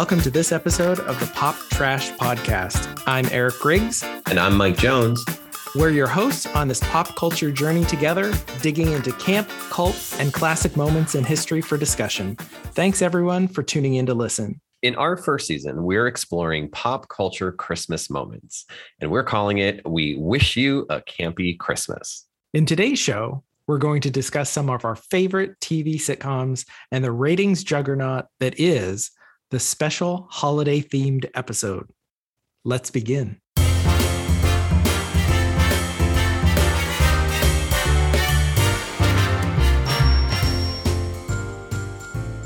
welcome to this episode of the Pop Trash Podcast. I'm Eric Grigs. And I'm Mike Jones. We're your hosts on this pop culture journey together, digging into camp, cult, and classic moments in history for discussion. Thanks, everyone, for tuning in to listen. In our first season, we're exploring pop culture Christmas moments, and we're calling it We Wish You a Campy Christmas. In today's show, we're going to discuss some of our favorite TV sitcoms and the ratings juggernaut that is the special holiday themed episode. Let's begin.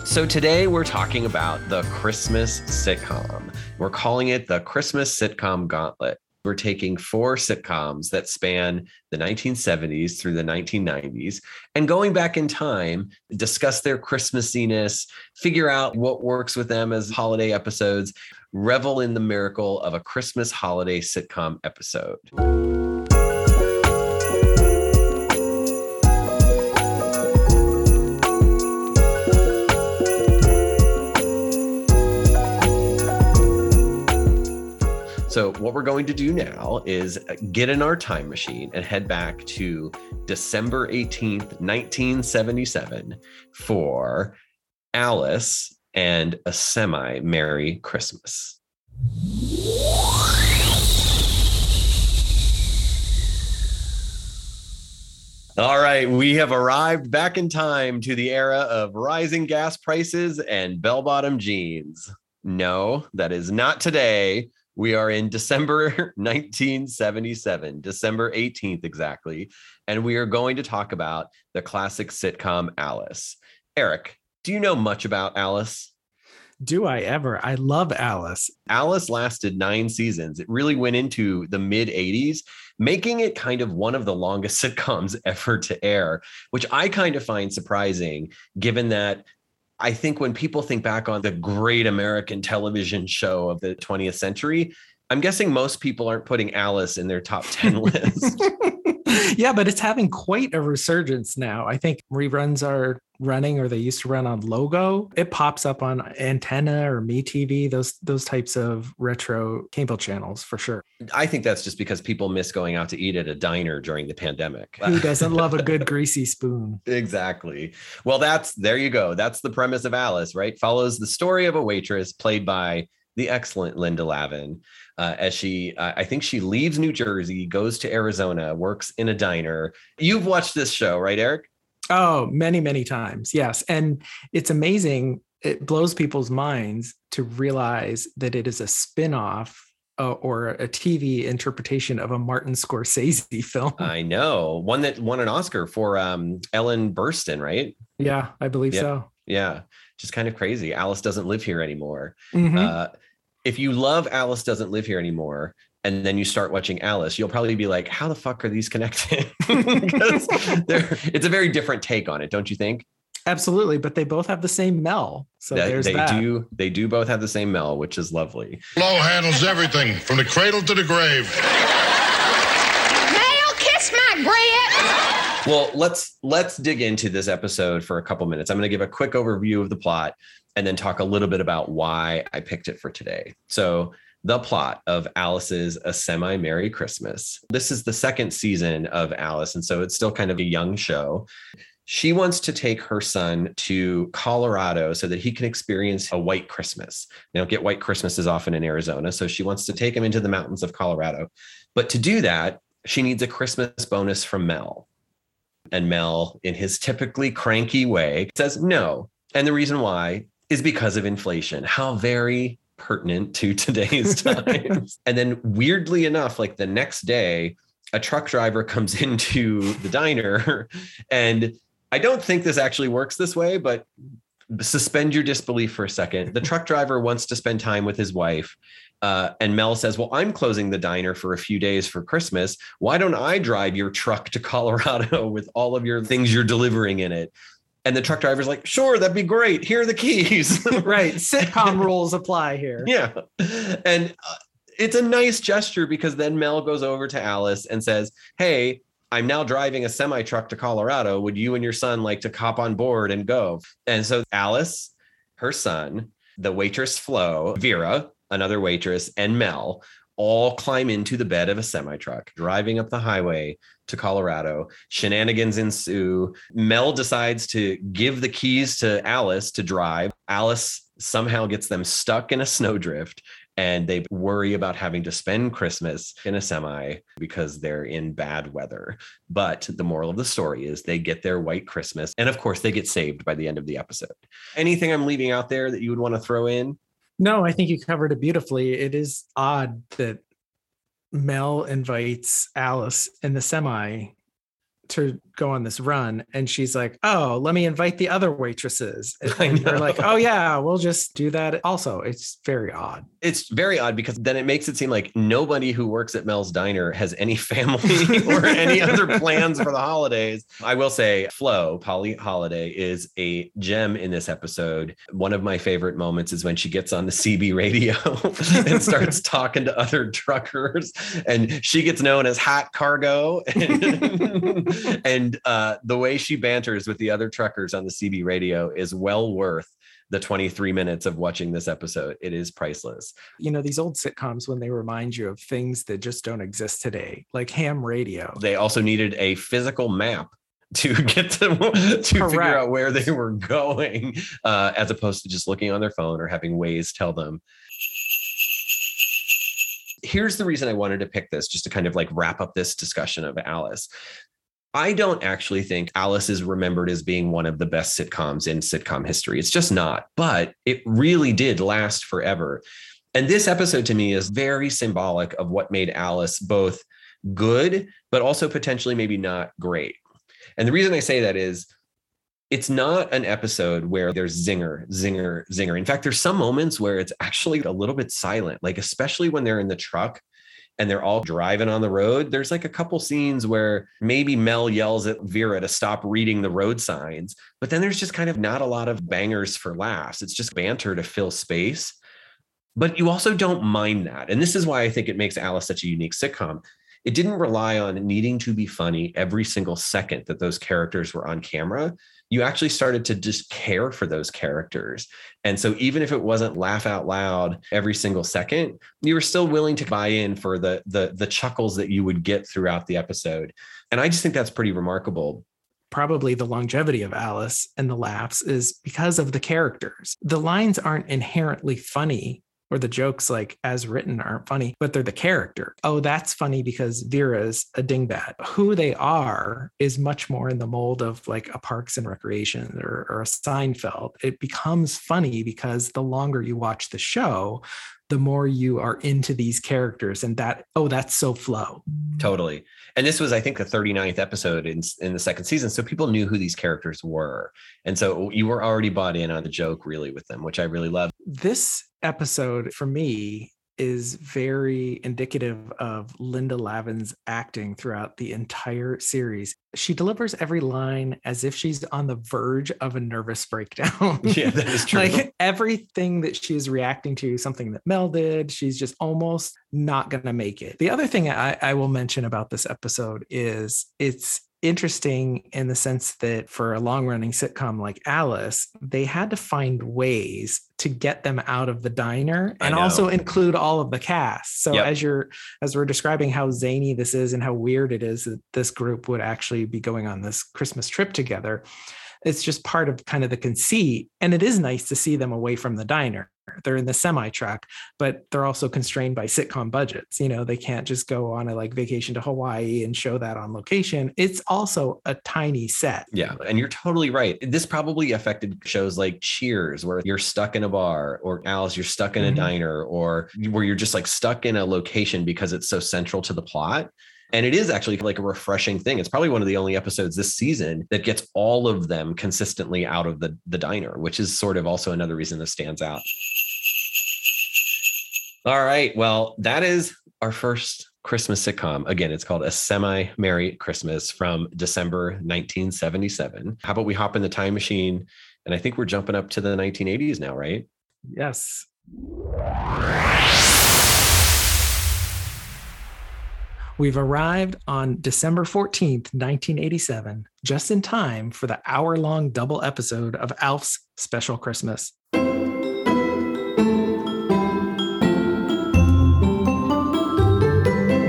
So today we're talking about the Christmas sitcom. We're calling it the Christmas Sitcom Gauntlet. We're taking four sitcoms that span the 1970s through the 1990s and going back in time, discuss their Christmassiness, figure out what works with them as holiday episodes, revel in the miracle of a Christmas holiday sitcom episode. So, what we're going to do now is uh, get in our time machine and head back to December 18th, 1977 for Alice and a semi Merry Christmas. All right, we have arrived back in time to the era of rising gas prices and bell bottom jeans. No, that is not today. We are in December 1977, December 18th exactly. And we are going to talk about the classic sitcom Alice. Eric, do you know much about Alice? Do I ever? I love Alice. Alice lasted nine seasons. It really went into the mid 80s, making it kind of one of the longest sitcoms ever to air, which I kind of find surprising given that I think when people think back on the great American television show of the 20th century, I'm guessing most people aren't putting Alice in their top 10 list. yeah, but it's having quite a resurgence now. I think reruns are running or they used to run on logo. It pops up on antenna or MeTV those those types of retro cable channels for sure. I think that's just because people miss going out to eat at a diner during the pandemic. Who doesn't love a good greasy spoon? Exactly. Well that's there you go. That's the premise of alice right? Follows the story of a waitress played by the excellent linda lavin uh, as she, uh, I think she leaves New Jersey, goes to Arizona, works in a diner. You've watched this show, right, Eric? Oh, many, many times. Yes. And it's amazing. It blows people's minds to realize that it is a spin-off uh, or a TV interpretation of a Martin Scorsese film. I know. One that won an Oscar for um, Ellen Burstyn, right? Yeah, I believe so. Yeah. Just kind of crazy. Alice doesn't live here anymore. Mm-hmm. Uh, if you love Alice doesn't live here anymore, and then you start watching Alice, you'll probably be like, how the fuck are these connected? it's a very different take on it, don't you think? Absolutely, but they both have the same Mel. So that, there's they that. do they do both have the same Mel, which is lovely. Flo handles everything from the cradle to the grave. Mel, kiss my bread. Well, let's let's dig into this episode for a couple minutes. I'm going to give a quick overview of the plot and then talk a little bit about why I picked it for today. So the plot of Alice's A Semi Merry Christmas. This is the second season of Alice, and so it's still kind of a young show. She wants to take her son to Colorado so that he can experience a white Christmas. They don't get white Christmases often in Arizona, so she wants to take him into the mountains of Colorado. But to do that, she needs a Christmas bonus from Mel. And Mel, in his typically cranky way, says no. And the reason why is because of inflation. How very pertinent to today's times. and then weirdly enough, like the next day, a truck driver comes into the diner and I don't think this actually works this way, but suspend your disbelief for a second. The truck driver wants to spend time with his wife. Uh, and Mel says, Well, I'm closing the diner for a few days for Christmas. Why don't I drive your truck to Colorado with all of your things you're delivering in it? And the truck driver's like, sure, that'd be great. Here are the keys. right. Sitcom rules apply here. Yeah. And uh, it's a nice gesture because then Mel goes over to Alice and says, hey, I'm now driving a semi truck to Colorado. Would you and your son like to cop on board and go? And so Alice, her son, the waitress Flo, Vera, another waitress, and Mel all climb into the bed of a semi truck driving up the highway to Colorado. Shenanigans ensue. Mel decides to give the keys to Alice to drive. Alice somehow gets them stuck in a snowdrift and they worry about having to spend Christmas in a semi because they're in bad weather. But the moral of the story is they get their white Christmas. And of course, they get saved by the end of the episode. Anything I'm leaving out there that you would want to throw in? No, I think you covered it beautifully. It is odd that Mel invites Alice in the semi to go on this run and she's like oh let me invite the other waitresses. And they're like oh yeah we'll just do that also. It's very odd. It's very odd because then it makes it seem like nobody who works at mel's diner has any family or any other plans for the holidays. I will say flo polly Holliday is a gem in this episode. One of my favorite moments is when she gets on the cb radio and starts talking to other truckers and she gets known as hot cargo. And uh, the way she banters with the other truckers on the CB radio is well worth the 23 minutes of watching this episode. It is priceless. You know, these old sitcoms, when they remind you of things that just don't exist today, like ham radio. They also needed a physical map to get them to figure out where they were going, uh, as opposed to just looking on their phone or having Waze tell them here's the reason I wanted to pick this just to kind of like wrap up this discussion of Alice. I don't actually think Alice is remembered as being one of the best sitcoms in sitcom history. It's just not, but it really did last forever. And this episode to me is very symbolic of what made Alice both good, but also potentially maybe not great. And the reason I say that is it's not an episode where there's zinger, zinger, zinger. In fact, there's some moments where it's actually a little bit silent, like especially when they're in the truck and they're all driving on the road, there's like a couple scenes where maybe Mel yells at Vera to stop reading the road signs, but then there's just kind of not a lot of bangers for laughs. It's just banter to fill space. But you also don't mind that. And this is why I think it makes Alice such a unique sitcom. It didn't rely on needing to be funny every single second that those characters were on camera you actually started to just care for those characters. And so even if it wasn't laugh out loud every single second, you were still willing to buy in for the the the chuckles that you would get throughout the episode. And I just think that's pretty remarkable probably the longevity of Alice and the laughs is because of the characters. The lines aren't inherently funny or the jokes like as written aren't funny, but they're the character. Oh, that's funny because Vera's a dingbat. Who they are is much more in the mold of like a Parks and Recreation or, or a Seinfeld. It becomes funny because the longer you watch the show, the more you are into these characters and that oh that's so Flo totally and this was i think the 39th episode in, in the second season so people knew who these characters were and so you were already bought in on the joke really with them which i really love this episode for me is very indicative of Linda Lavin's acting throughout the entire series. She delivers every line as if she's on the verge of a nervous breakdown. Yeah, that is true. like everything that she's reacting to, something that Mel did, she's just almost not going to make it. The other thing I, I will mention about this episode is it's interesting in the sense that for a long running sitcom like Alice, they had to find ways to get them out of the diner and also include all of the cast. So yep. as you're as we're describing how zany this is and how weird it is that this group would actually be going on this Christmas trip together, it's just part of kind of the conceit. And it is nice to see them away from the diner they're in the semi truck but they're also constrained by sitcom budgets you know they can't just go on a like vacation to hawaii and show that on location it's also a tiny set yeah and you're totally right this probably affected shows like cheers where you're stuck in a bar or alice you're stuck in a mm-hmm. diner or where you're just like stuck in a location because it's so central to the plot and it is actually like a refreshing thing. It's probably one of the only episodes this season that gets all of them consistently out of the, the diner, which is sort of also another reason this stands out. All right. Well, that is our first Christmas sitcom. Again, it's called A Semi Merry Christmas from December 1977. How about we hop in the time machine? And I think we're jumping up to the 1980s now, right? Yes. We've arrived on December 14th, 1987, just in time for the hour long double episode of Alf's Special Christmas.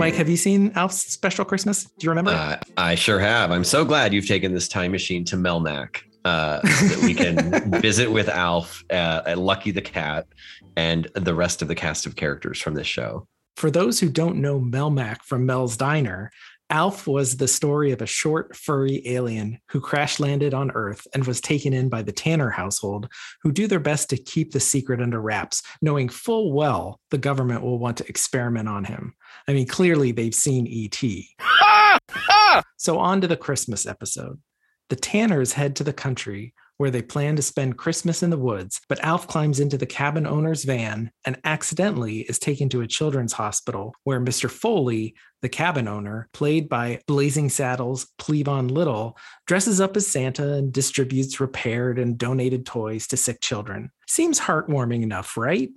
Mike, have you seen Alf's Special Christmas? Do you remember? Uh, I sure have. I'm so glad you've taken this time machine to Melmac uh, so that we can visit with Alf, uh, Lucky the cat, and the rest of the cast of characters from this show. For those who don't know Melmac from Mel's Diner, Alf was the story of a short, furry alien who crash landed on Earth and was taken in by the Tanner household, who do their best to keep the secret under wraps, knowing full well the government will want to experiment on him. I mean, clearly they've seen E.T. so, on to the Christmas episode. The Tanners head to the country where they plan to spend Christmas in the woods, but Alf climbs into the cabin owner's van and accidentally is taken to a children's hospital where Mr. Foley, the cabin owner, played by Blazing Saddles Cleavon Little, dresses up as Santa and distributes repaired and donated toys to sick children. Seems heartwarming enough, right?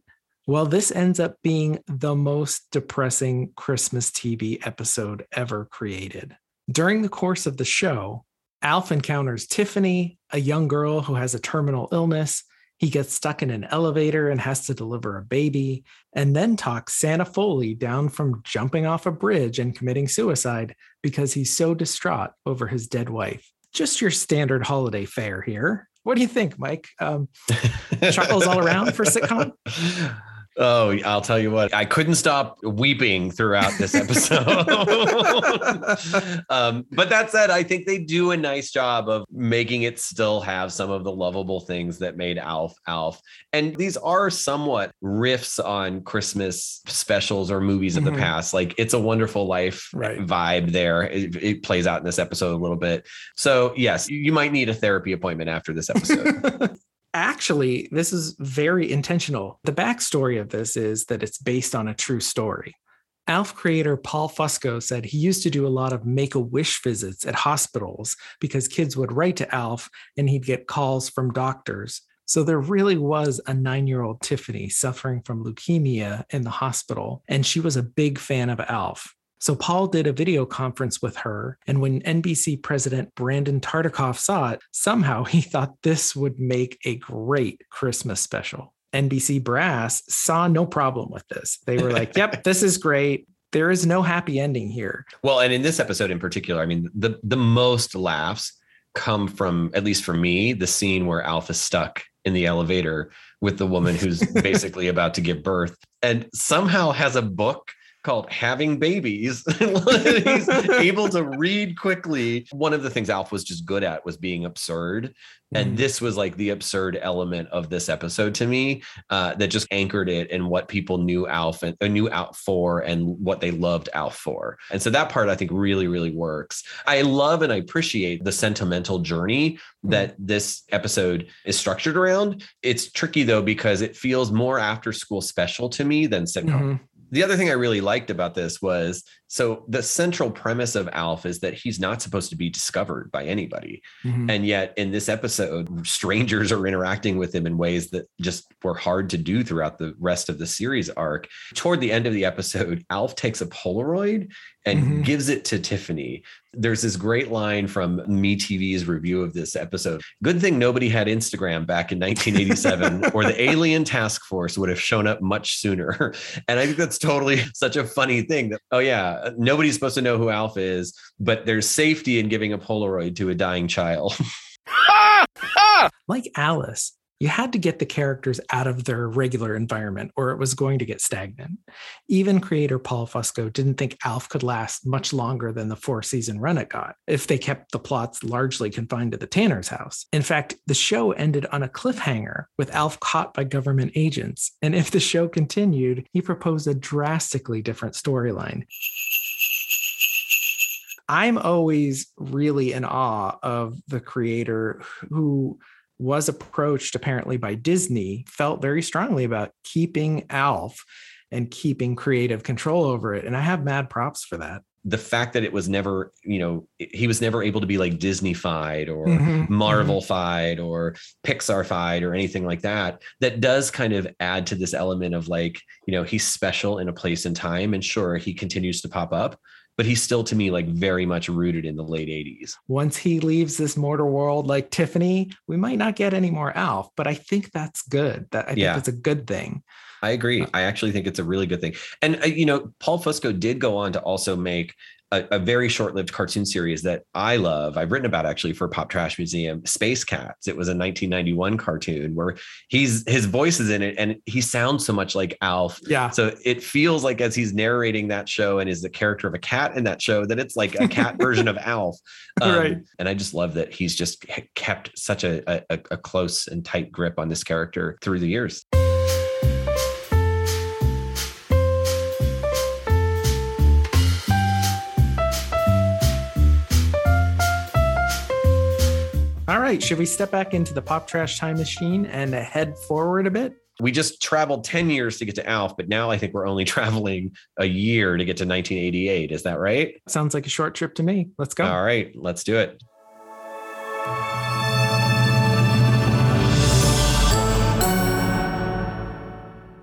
Well, this ends up being the most depressing Christmas TV episode ever created. During the course of the show, Alf encounters Tiffany, a young girl who has a terminal illness. He gets stuck in an elevator and has to deliver a baby, and then talks Santa Foley down from jumping off a bridge and committing suicide because he's so distraught over his dead wife. Just your standard holiday fare here. What do you think, Mike? Um, chuckles all around for sitcom? Oh, I'll tell you what, I couldn't stop weeping throughout this episode. um, but that said, I think they do a nice job of making it still have some of the lovable things that made Alf Alf. And these are somewhat riffs on Christmas specials or movies of mm-hmm. the past. Like It's a Wonderful Life right. vibe there. It, it plays out in this episode a little bit. So, yes, you might need a therapy appointment after this episode. actually, this is very intentional. The backstory of this is that it's based on a true story. ALF creator Paul Fusco said he used to do a lot of make a wish visits at hospitals because kids would write to ALF and he'd get calls from doctors. So there really was a nine year old Tiffany suffering from leukemia in the hospital, and she was a big fan of ALF. So Paul did a video conference with her. And when NBC president Brandon Tartikoff saw it, somehow he thought this would make a great Christmas special. NBC brass saw no problem with this. They were like, yep, this is great. There is no happy ending here. Well, and in this episode in particular, I mean, the, the most laughs come from, at least for me, the scene where Alf is stuck in the elevator with the woman who's basically about to give birth and somehow has a book called Having Babies. He's able to read quickly. One of the things Alf was just good at was being absurd. And mm. this was like the absurd element of this episode to me uh, that just anchored it in what people knew Alf and uh, knew Alf for and what they loved Alf for. And so that part I think really, really works. I love and I appreciate the sentimental journey mm. that this episode is structured around. It's tricky though, because it feels more after school special to me than sitcom. Mm-hmm the other thing I really liked about this was so the central premise of Alf is that he's not supposed to be discovered by anybody. Mm-hmm. And yet in this episode, strangers are interacting with him in ways that just were hard to do throughout the rest of the series arc. Toward the end of the episode, Alf takes a Polaroid and mm-hmm. gives it to Tiffany. There's this great line from MeTV's review of this episode. Good thing nobody had Instagram back in 1987, or the alien task force would have shown up much sooner. And I think that's totally such a funny thing that, oh, yeah, nobody's supposed to know who Alf is, but there's safety in giving a Polaroid to a dying child. like Alice, you had to get the characters out of their regular environment or it was going to get stagnant. Even creator Paul Fusco didn't think Alf could last much longer than the four season run it got if they kept the plots largely confined to the Tanner's house. In fact, the show ended on a cliffhanger with Alf caught by government agents. And if the show continued, he proposed a drastically different storyline. I'm always really in awe of the creator who was approached apparently by Disney, felt very strongly about keeping Alf and keeping creative control over it. And I have mad props for that. The fact that it was never, you know, he was never able to be like Disney-fied or mm-hmm. Marvel-fied mm-hmm. or Pixar-fied or anything like that, that does kind of add to this element of like, you know, he's special in a place and time. And sure, he continues to pop up, but he's still to me like very much rooted in the late 80s. Once he leaves this mortal world like Tiffany, we might not get any more Alf, but I think that's good. That I think yeah. that's a good thing. I agree. I actually think it's a really good thing. And, uh, you know, Paul Fusco did go on to also make a, a, very short-lived cartoon series that I love. I've written about actually for Pop Trash Museum, Space Cats. It was a 1991 cartoon where he's his voice is in it and he sounds so much like Alf. Yeah. So it feels like as he's narrating that show and is the character of a cat in that show that it's like a cat version of Alf. Um, right. And I just love that he's just kept such a, a, a close and tight grip on this character through the years. Right, should we step back into the pop trash time machine and head forward a bit? We just traveled 10 years to get to Alf, but now I think we're only traveling a year to get to 1988. Is that right? Sounds like a short trip to me. Let's go. All right, let's do it.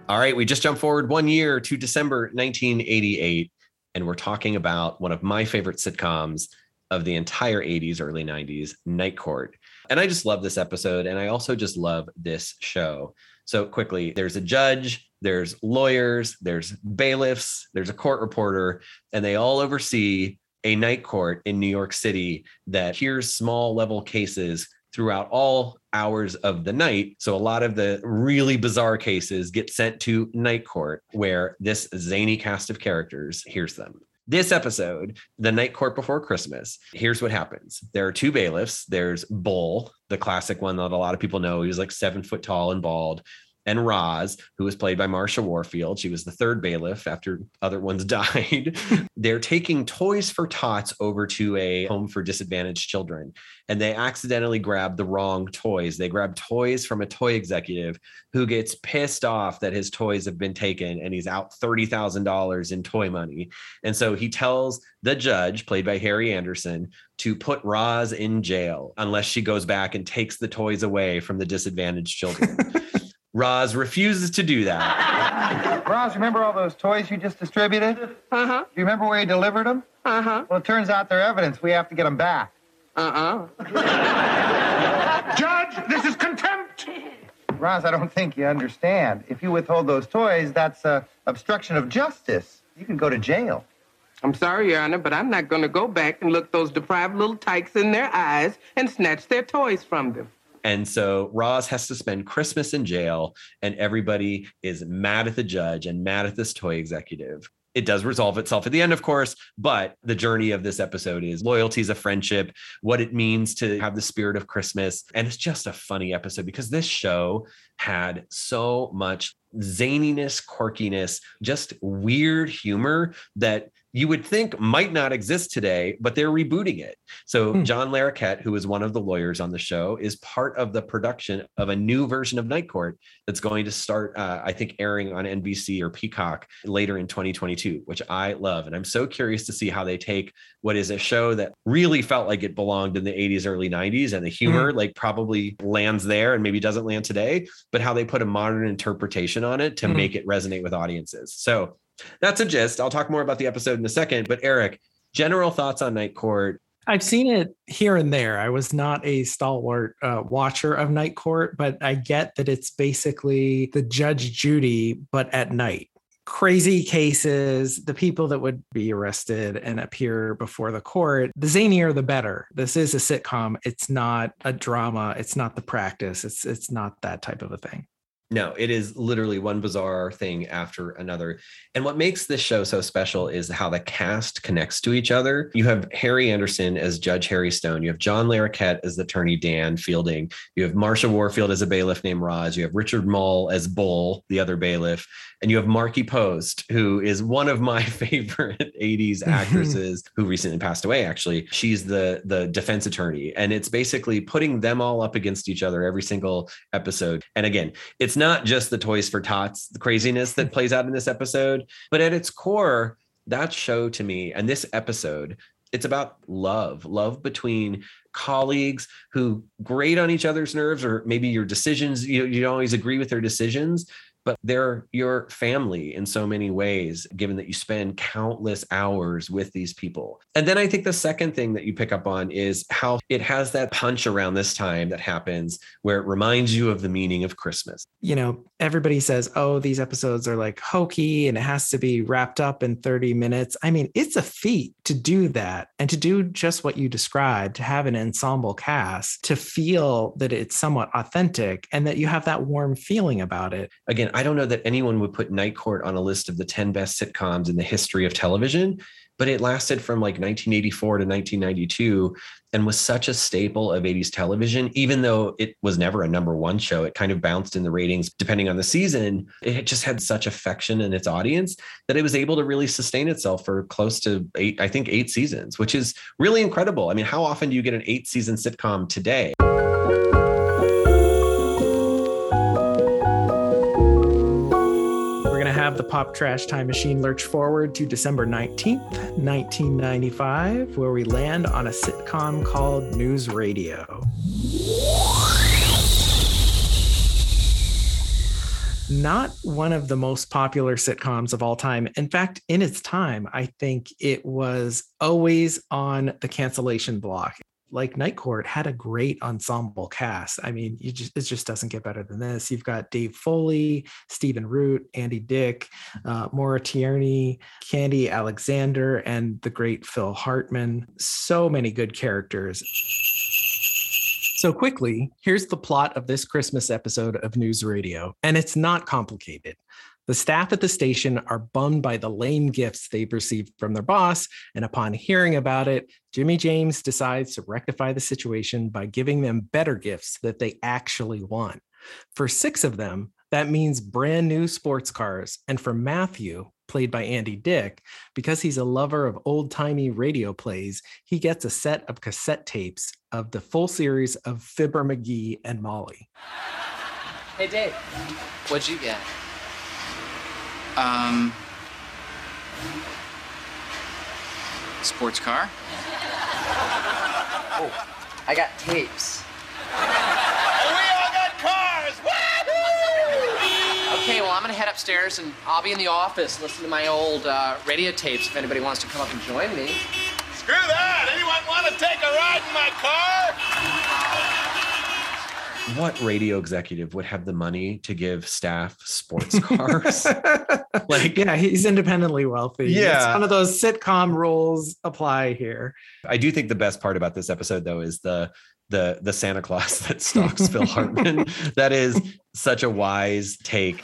All right, we just jumped forward one year to December 1988, and we're talking about one of my favorite sitcoms, of the entire 80s, early 90s, Night Court. And I just love this episode. And I also just love this show. So, quickly, there's a judge, there's lawyers, there's bailiffs, there's a court reporter, and they all oversee a night court in New York City that hears small level cases throughout all hours of the night. So a lot of the really bizarre cases get sent to night court where this zany cast of characters hears them. This episode, The Night Court Before Christmas, here's what happens. There are two bailiffs. There's Bull, the classic one that a lot of people know. He's like seven foot tall and bald and Roz, who was played by Marsha Warfield. She was the third bailiff after other ones died. They're taking Toys for Tots over to a home for disadvantaged children, and they accidentally grab the wrong toys. They grab toys from a toy executive who gets pissed off that his toys have been taken and he's out $30,000 in toy money. And so he tells the judge, played by Harry Anderson, to put Roz in jail unless she goes back and takes the toys away from the disadvantaged children. Roz refuses to do that. Roz, remember all those toys you just distributed? Uh huh. Do you remember where you delivered them? Uh huh. Well, it turns out they're evidence. We have to get them back. Uh uh. Judge, this is contempt. Roz, I don't think you understand. If you withhold those toys, that's uh, obstruction of justice. You can go to jail. I'm sorry, Your Honor, but I'm not going to go back and look those deprived little tykes in their eyes and snatch their toys from them. And so Roz has to spend Christmas in jail, and everybody is mad at the judge and mad at this toy executive. It does resolve itself at the end, of course, but the journey of this episode is loyalties of friendship, what it means to have the spirit of Christmas. And it's just a funny episode because this show had so much zaniness, quirkiness, just weird humor that you would think might not exist today, but they're rebooting it. So hmm. John Larroquette, who is one of the lawyers on the show, is part of the production of a new version of Night Court that's going to start, uh, I think, airing on NBC or Peacock later in 2022, which I love. And I'm so curious to see how they take what is a show that really felt like it belonged in the 80s, early 90s, and the humor hmm. like probably lands there and maybe doesn't land today, but how they put a modern interpretation on it to hmm. make it resonate with audiences. So that's a gist. I'll talk more about the episode in a second. But Eric, general thoughts on Night Court? I've seen it here and there. I was not a stalwart uh, watcher of Night Court, but I get that it's basically the Judge Judy, but at night. Crazy cases, the people that would be arrested and appear before the court, the zanier the better. This is a sitcom. It's not a drama. It's not the practice. It's it's not that type of a thing. No, it is literally one bizarre thing after another. And what makes this show so special is how the cast connects to each other. You have Harry Anderson as Judge Harry Stone. You have John Larroquette as the attorney Dan Fielding. You have Marsha Warfield as a bailiff named Roz. You have Richard Moll as Bull, the other bailiff. And you have Markie Post, who is one of my favorite 80s actresses who recently passed away, actually. She's the, the defense attorney. And it's basically putting them all up against each other every single episode. And again, it's it's not just the Toys for Tots the craziness that plays out in this episode, but at its core, that show to me and this episode, it's about love, love between colleagues who grate on each other's nerves, or maybe your decisions, you, you don't always agree with their decisions, but they're your family in so many ways, given that you spend countless hours with these people. And then I think the second thing that you pick up on is how it has that punch around this time that happens where it reminds you of the meaning of Christmas. You know, everybody says, oh, these episodes are like hokey and it has to be wrapped up in 30 minutes. I mean, it's a feat to do that and to do just what you described, to have an ensemble cast, to feel that it's somewhat authentic and that you have that warm feeling about it. Again, I don't know that anyone would put Night Court on a list of the 10 best sitcoms in the history of television, but it lasted from like 1984 to 1992 and was such a staple of 80s television. Even though it was never a number one show, it kind of bounced in the ratings depending on the season. It just had such affection in its audience that it was able to really sustain itself for close to eight, I think, eight seasons, which is really incredible. I mean, how often do you get an eight season sitcom today? Pop Trash Time Machine lurch forward to December 19th, 1995, where we land on a sitcom called News Radio. Not one of the most popular sitcoms of all time. In fact, in its time, I think it was always on the cancellation block like Night Court had a great ensemble cast. I mean, you just it just doesn't get better than this. You've got Dave Foley, Stephen Root, Andy Dick, uh, Maura Tierney, Khandi Alexander, and the great Phil Hartman. So many good characters. So, quickly, here's the plot of this Christmas episode of News Radio, and it's not complicated. The staff at the station are bummed by the lame gifts they've received from their boss, and upon hearing about it, Jimmy James decides to rectify the situation by giving them better gifts that they actually want. For six of them, that means brand new sports cars. And for Matthew, played by Andy Dick, because he's a lover of old timey radio plays, he gets a set of cassette tapes of the full series of Fibber McGee and Molly. Hey, Dave, what'd you get? Um. Sports car? Oh, I got tapes. we all got cars! Okay, well, I'm gonna head upstairs and I'll be in the office listening to my old uh, radio tapes if anybody wants to come up and join me. Screw that! Anyone want to take a ride in my car? What radio executive would have the money to give staff sports cars? like, yeah, he's independently wealthy. Yeah. It's one of those sitcom rules apply here. I do think the best part about this episode, though, is the the the Santa Claus that stalks Phil Hartman. That is such a wise take.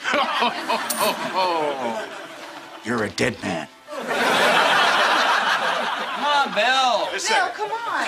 You're a dead man. Come on, Bill. Bill, come on.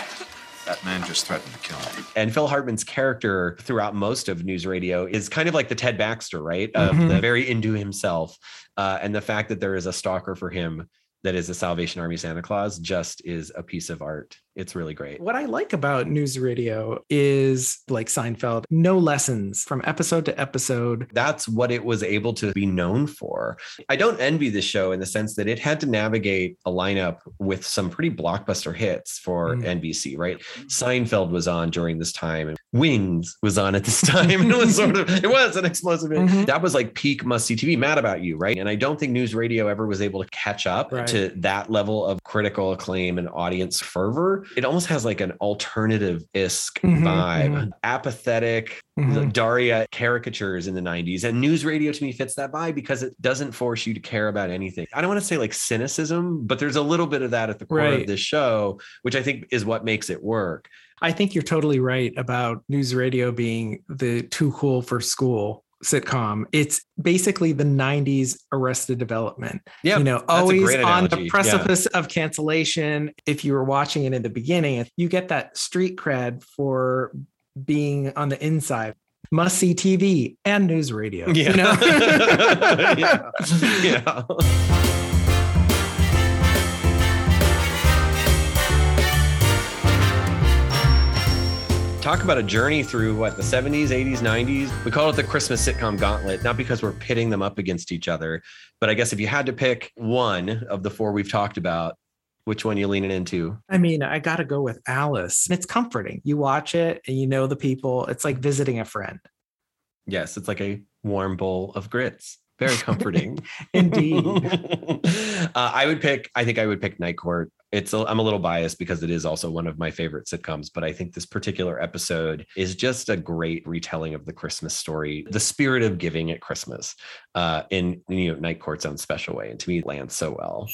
That man just threatened to kill me. And Phil Hartman's character throughout most of news radio is kind of like the Ted Baxter, right? Of Mhm. the very into himself. Uh, and the fact that there is a stalker for him that is a Salvation Army Santa Claus just is a piece of art. It's really great. What I like about news radio is like Seinfeld, no lessons from episode to episode. That's what it was able to be known for. I don't envy the show in the sense that it had to navigate a lineup with some pretty blockbuster hits for Mm. NBC, right? Seinfeld was on during this time and Wings was on at this time. and it was sort of, it was an explosive. Mhm. That was like peak must see TV, mad about you, right? And I don't think news radio ever was able to catch up Right. to that level of critical acclaim and audience fervor. It almost has like an alternative isk Mhm, vibe, mhm. apathetic, Mhm. Daria caricatures in the 90s. And news radio to me fits that vibe because it doesn't force you to care about anything. I don't want to say like cynicism, but there's a little bit of that at the core Right. of this show, which I think is what makes it work. I think you're totally right about news radio being the too cool for school sitcom. It's basically the 90s arrested development. Yeah. you know, always on the Yeah. precipice of cancellation. If you were watching it in the beginning, you get that street cred for being on the inside. Must see TV and news radio. Yeah. You know? yeah. yeah. Talk about a journey through what the 70s, 80s, 90s. We call it the Christmas sitcom gauntlet, not because we're pitting them up against each other, but I guess if you had to pick one of the four we've talked about, which one you leaning into? I mean, I got to go with Alice. It's comforting. You watch it and you know the people. It's like visiting a friend. Yes, it's like a warm bowl of grits. Very comforting. Indeed. uh, I would pick, I think I would pick Night Court. It's I'm a little biased because it is also one of my favorite sitcoms, but I think this particular episode is just a great retelling of the Christmas story, the spirit of giving at Christmas uh, in you know Night Court's own special way. And to me, it lands so well.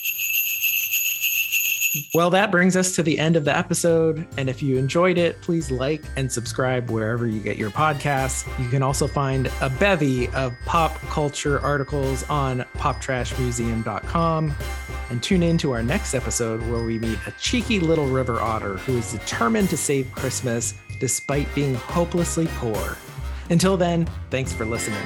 Well, that brings us to the end of the episode. And if you enjoyed it, please like and subscribe wherever you get your podcasts. You can also find a bevy of pop culture articles on poptrashmuseum.com. And tune in to our next episode where we meet a cheeky little river otter who is determined to save Christmas despite being hopelessly poor. Until then, thanks for listening.